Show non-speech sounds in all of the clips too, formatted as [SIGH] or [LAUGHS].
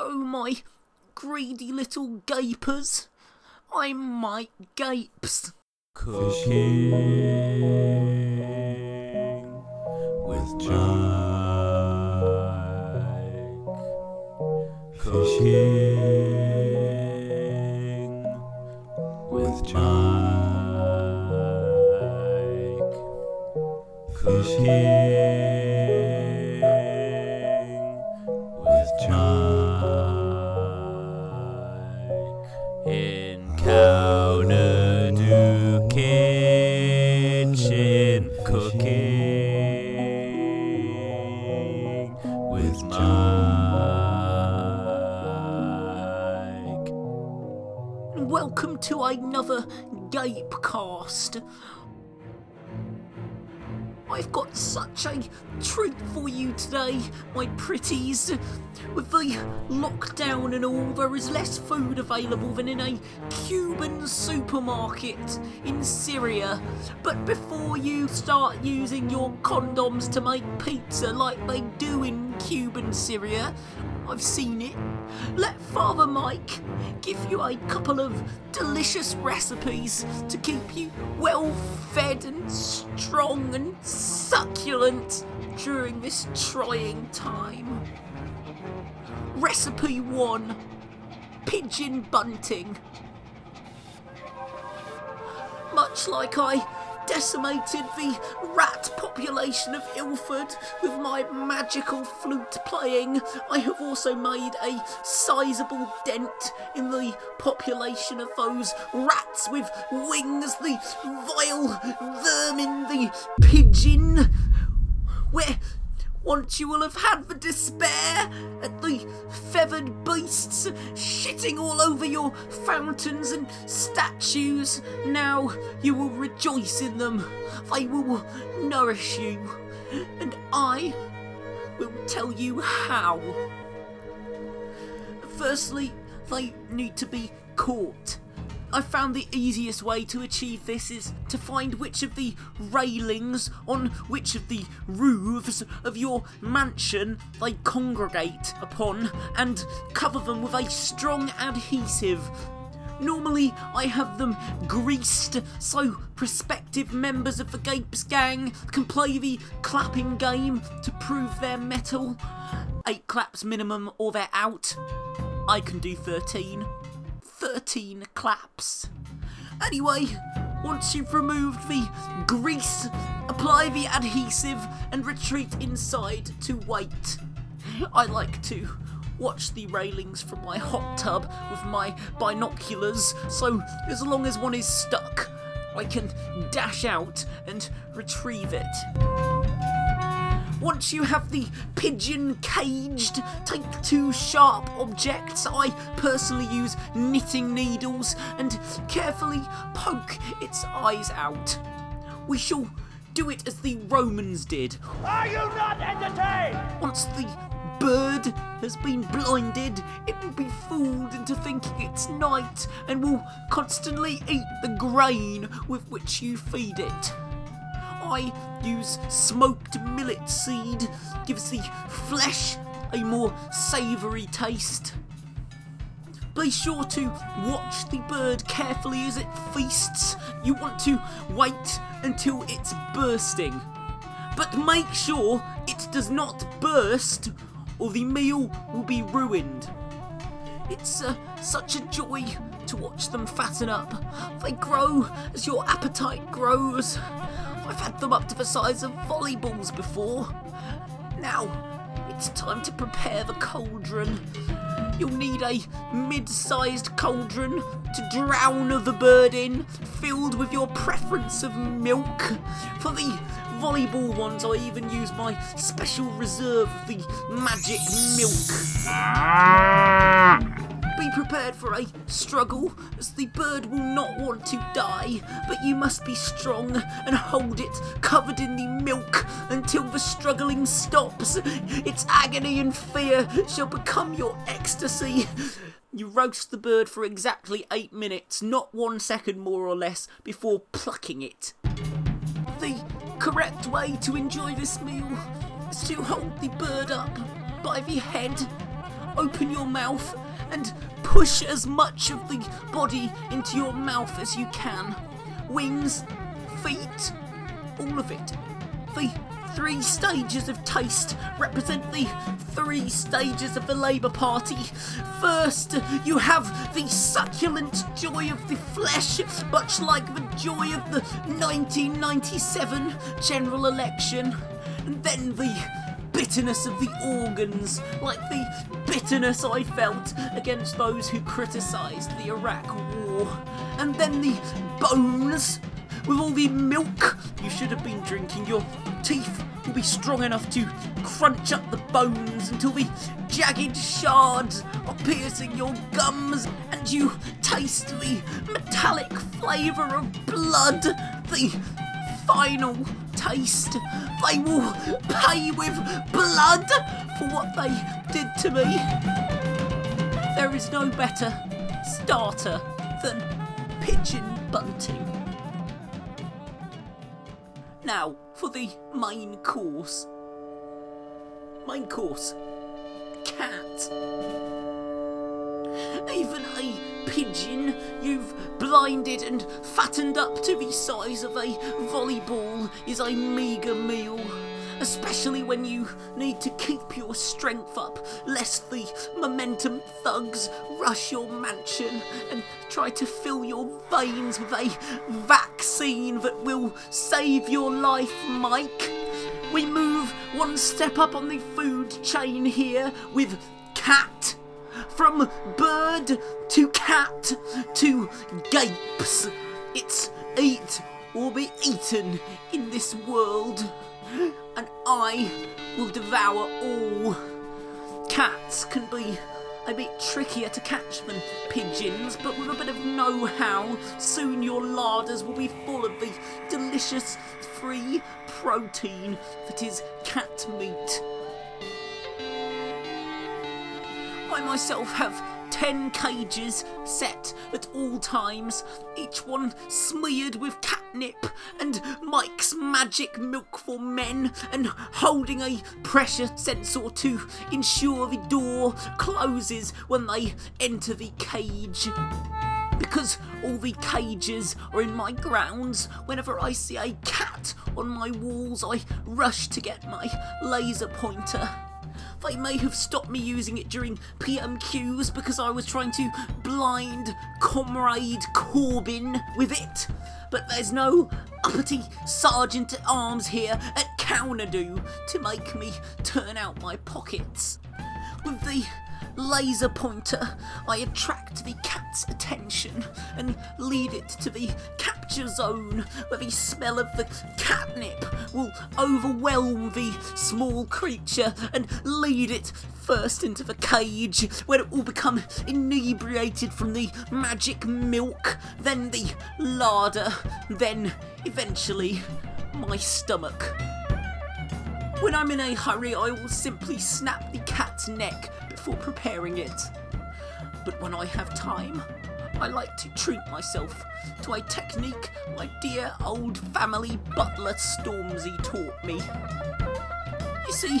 Hello, my greedy little gapers. I'm Mike Gapes. Cooking with Mike. Cooking with Mike. Cooking another Gapecast. I've got such a treat for you today, my pretties. With the lockdown and all, there is less food available than in a Cuban supermarket in Syria. But before you start using your condoms to make pizza like they do in Cuban Syria, I've seen it. Let Father Mike give you a couple of delicious recipes to keep you well fed and strong and succulent during this trying time. Recipe 1 Pigeon Bunting. Much like I decimated the rat population of Ilford with my magical flute playing, I have also made a sizable dent in the population of those rats with wings, the vile vermin, the pigeon, where once you will have had the despair at the feathered beasts shitting all over your fountains and statues. Now you will rejoice in them. They will nourish you. And I will tell you how. Firstly, they need to be caught. I found the easiest way to achieve this is to find which of the railings on which of the roofs of your mansion they congregate upon and cover them with a strong adhesive. Normally, I have them greased so prospective members of the Gapes gang can play the clapping game to prove their mettle. Eight claps minimum or they're out. I can do 13. 13 claps. Anyway, once you've removed the grease, apply the adhesive and retreat inside to wait. I like to watch the railings from my hot tub with my binoculars, so as long as one is stuck, I can dash out and retrieve it. Once you have the pigeon caged, take two sharp objects. I personally use knitting needles and carefully poke its eyes out. We shall do it as the Romans did. Are you not entertained? Once the bird has been blinded, it will be fooled into thinking it's night and will constantly eat the grain with which you feed it. I use smoked millet seed, gives the flesh a more savoury taste. Be sure to watch the bird carefully as it feasts. You want to wait until it's bursting. But make sure it does not burst or the meal will be ruined. It's uh, such a joy to watch them fatten up. They grow as your appetite grows. I've had them up to the size of volleyballs before. Now, it's time to prepare the cauldron. You'll need a mid sized cauldron to drown the bird in, filled with your preference of milk. For the volleyball ones, I even use my special reserve of the magic milk. Ah! Be prepared for a struggle, as the bird will not want to die, but you must be strong and hold it covered in the milk until the struggling stops. Its agony and fear shall become your ecstasy. You roast the bird for exactly eight minutes, not one second more or less, before plucking it. The correct way to enjoy this meal is to hold the bird up by the head open your mouth and push as much of the body into your mouth as you can. Wings, feet, all of it. The three stages of taste represent the three stages of the Labour Party. First, you have the succulent joy of the flesh, much like the joy of the 1997 general election. And then the bitterness of the organs, like the bitterness I felt against those who criticised the Iraq War. And then the bones, with all the milk you should have been drinking. Your teeth will be strong enough to crunch up the bones until the jagged shards are piercing your gums, and you taste the metallic flavour of blood. The final taste. They will pay with blood for what they did to me. There is no better starter than pigeon bunting. Now, for the main course. Main course. Cat. Even a pigeon you've blinded and fattened up to the size of a volleyball is a meagre meal. Especially when you need to keep your strength up, lest the momentum thugs rush your mansion and try to fill your veins with a vaccine that will save your life, Mike. We move one step up on the food chain here with cat. From bird to cat to gapes. It's eat or be eaten in this world. And I will devour all. Cats can be a bit trickier to catch than pigeons, but with a bit of know how, soon your larders will be full of the delicious free protein that is cat meat. I myself have 10 cages set at all times, each one smeared with catnip and Mike's magic milk for men, and holding a pressure sensor to ensure the door closes when they enter the cage. Because all the cages are in my grounds, whenever I see a cat on my walls, I rush to get my laser pointer. They may have stopped me using it during PMQs because I was trying to blind Comrade Corbyn with it. But there's no uppity sergeant at arms here at Cownadoo to make me turn out my pockets. With the laser pointer, I attract the cat's attention and lead it to the capture zone where the smell of the catnip will overwhelm the small creature and lead it first into the cage where it will become inebriated from the magic milk, then the larder, then eventually my stomach. When I'm in a hurry, I will simply snap the cat's neck preparing it. But when I have time, I like to treat myself to a technique my dear old family butler Stormzy taught me. You see,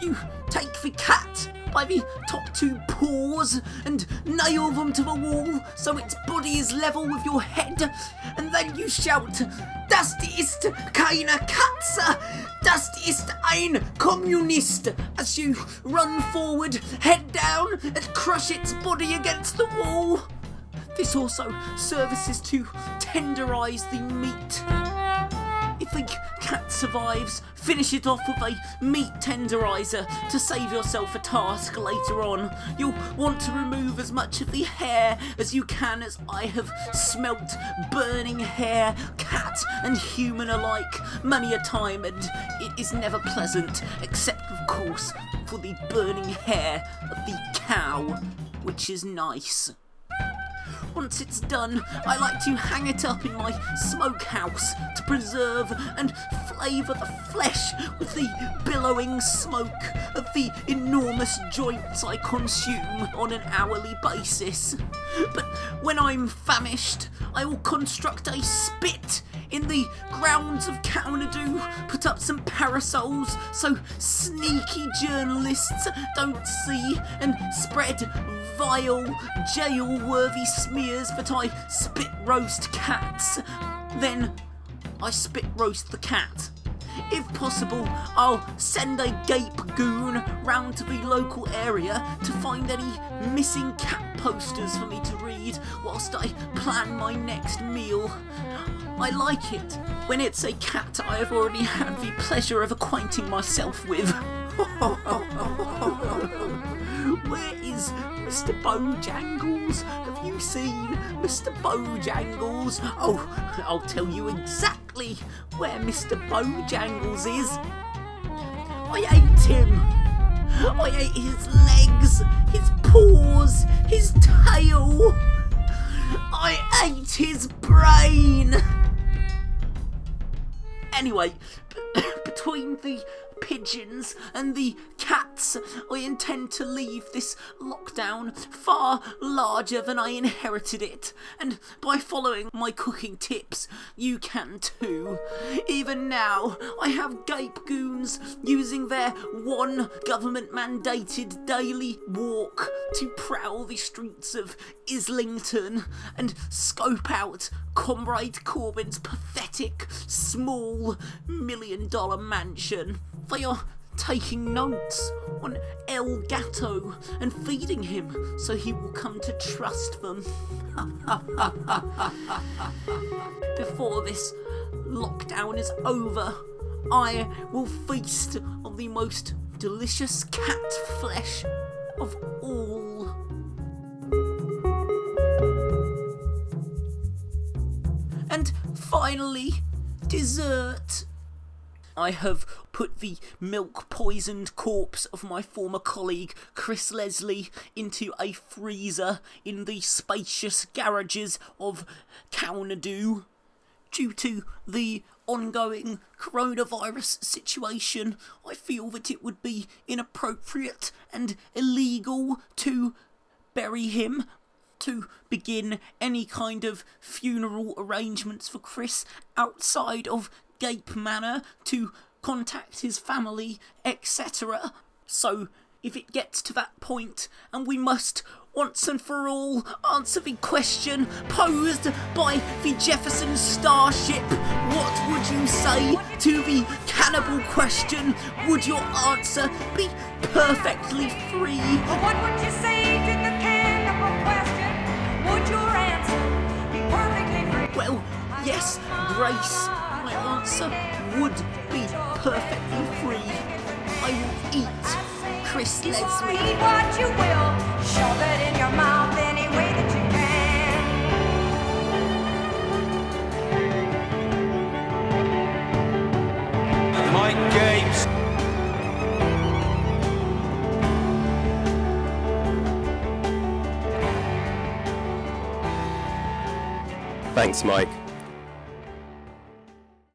you take the cat by the top two paws and nail them to the wall so its body is level with your head, and then you shout, Das ist keine Katze! Das ist ein Kommunist! As you run forward, head down, and crush its body against the wall. This also services to tenderize the meat. The cat survives, finish it off with a meat tenderizer to save yourself a task later on. You'll want to remove as much of the hair as you can, as I have smelt burning hair, cat and human alike, many a time, and it is never pleasant, except, of course, for the burning hair of the cow, which is nice. Once it's done, I like to hang it up in my smokehouse to preserve and flavour the flesh with the billowing smoke of the enormous joints I consume on an hourly basis. But when I'm famished, I will construct a spit in the grounds of Kaunadu, put up some parasols so sneaky journalists don't see, and spread vile, jail worthy smears that I spit roast cats. Then I spit roast the cat. If possible, I'll send a gape goon round to the local area to find any missing cat posters for me to read whilst I plan my next meal. I like it when it's a cat I have already had the pleasure of acquainting myself with. [LAUGHS] Mr. Bojangles? Have you seen Mr. Bojangles? Oh, I'll tell you exactly where Mr. Bojangles is. I ate him. I ate his legs, his paws, his tail. I ate his brain. Anyway, [COUGHS] between the pigeons and the cats, I intend to leave this lockdown far larger than I inherited it. And by following my cooking tips, you can too. Even now, I have gape goons using their one government mandated daily walk to prowl the streets of Islington and scope out Comrade Corbyn's pathetic, small, million dollar mansion. They are taking notes on El Gato and feeding him so he will come to trust them. [LAUGHS] Before this lockdown is over, I will feast on the most delicious cat flesh of all. And finally, dessert. I have put the milk poisoned corpse of my former colleague Chris Leslie into a freezer in the spacious garages of Kaunadu. Due to the ongoing coronavirus situation, I feel that it would be inappropriate and illegal to bury him to begin any kind of funeral arrangements for Chris outside of Gape Manor to contact his family, etc. So, if it gets to that point and we must once and for all answer the question posed by the Jefferson Starship, what would you say to the cannibal question? Would your answer be perfectly free? What would you say to the cannibal question? Would your answer be perfectly free? Well, yes, Grace, answer would be perfectly free. I will eat Chris Leslie. Eat what you will, shove it in your mouth any way that you can. Mike Gapes. Thanks, Mike.